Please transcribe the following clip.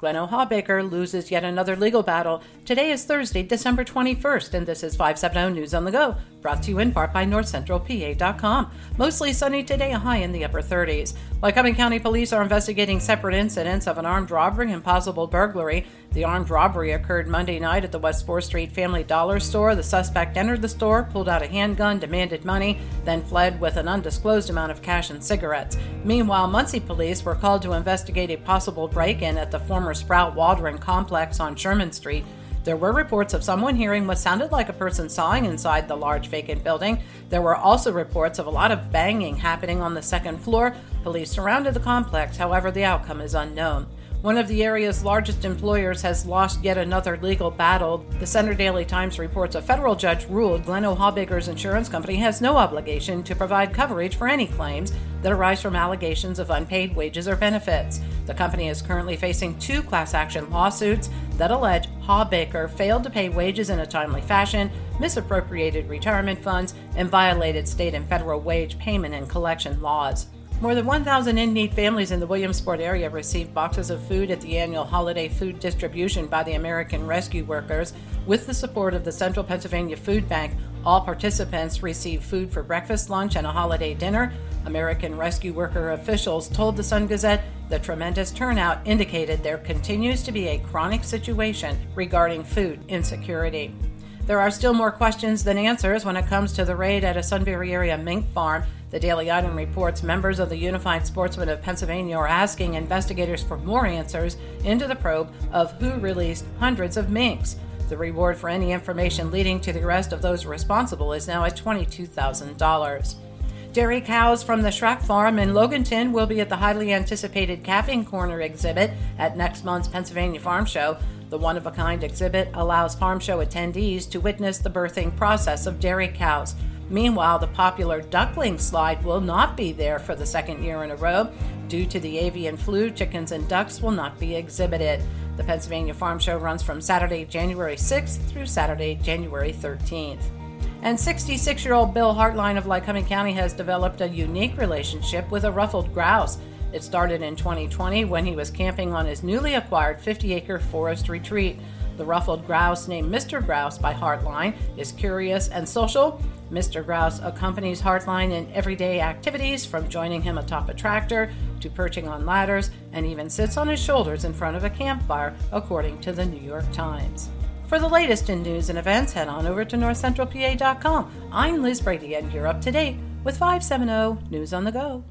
Glenn Hawbaker loses yet another legal battle. Today is Thursday, December 21st, and this is 570 News on the Go, brought to you in part by NorthCentralPA.com. Mostly sunny today, a high in the upper 30s. Lycoming County Police are investigating separate incidents of an armed robbery and possible burglary. The armed robbery occurred Monday night at the West 4th Street Family Dollar store. The suspect entered the store, pulled out a handgun, demanded money, then fled with an undisclosed amount of cash and cigarettes. Meanwhile, Muncy police were called to investigate a possible break in at the former Sprout Waldron complex on Sherman Street, there were reports of someone hearing what sounded like a person sawing inside the large vacant building. There were also reports of a lot of banging happening on the second floor. Police surrounded the complex, however, the outcome is unknown. One of the area's largest employers has lost yet another legal battle. The Centre Daily Times reports a federal judge ruled Glenn Hawbaker's insurance company has no obligation to provide coverage for any claims that arise from allegations of unpaid wages or benefits. The company is currently facing two class action lawsuits that allege Hawbaker failed to pay wages in a timely fashion, misappropriated retirement funds, and violated state and federal wage payment and collection laws. More than 1,000 in need families in the Williamsport area received boxes of food at the annual holiday food distribution by the American Rescue Workers. With the support of the Central Pennsylvania Food Bank, all participants received food for breakfast, lunch, and a holiday dinner. American Rescue Worker officials told the Sun Gazette the tremendous turnout indicated there continues to be a chronic situation regarding food insecurity. There are still more questions than answers when it comes to the raid at a Sunbury area mink farm. The Daily Item reports members of the Unified Sportsmen of Pennsylvania are asking investigators for more answers into the probe of who released hundreds of minks. The reward for any information leading to the arrest of those responsible is now at $22,000. Dairy cows from the Schrack Farm in Loganton will be at the highly anticipated Calving Corner exhibit at next month's Pennsylvania Farm Show. The one of a kind exhibit allows farm show attendees to witness the birthing process of dairy cows. Meanwhile, the popular duckling slide will not be there for the second year in a row. Due to the avian flu, chickens and ducks will not be exhibited. The Pennsylvania Farm Show runs from Saturday, January 6th through Saturday, January 13th. And 66 year old Bill Hartline of Lycoming County has developed a unique relationship with a ruffled grouse. It started in 2020 when he was camping on his newly acquired 50 acre forest retreat. The ruffled grouse, named Mr. Grouse by Hartline, is curious and social. Mr. Grouse accompanies Hartline in everyday activities from joining him atop a tractor to perching on ladders and even sits on his shoulders in front of a campfire, according to the New York Times. For the latest in news and events, head on over to northcentralpa.com. I'm Liz Brady, and you're up to date with 570 News on the Go.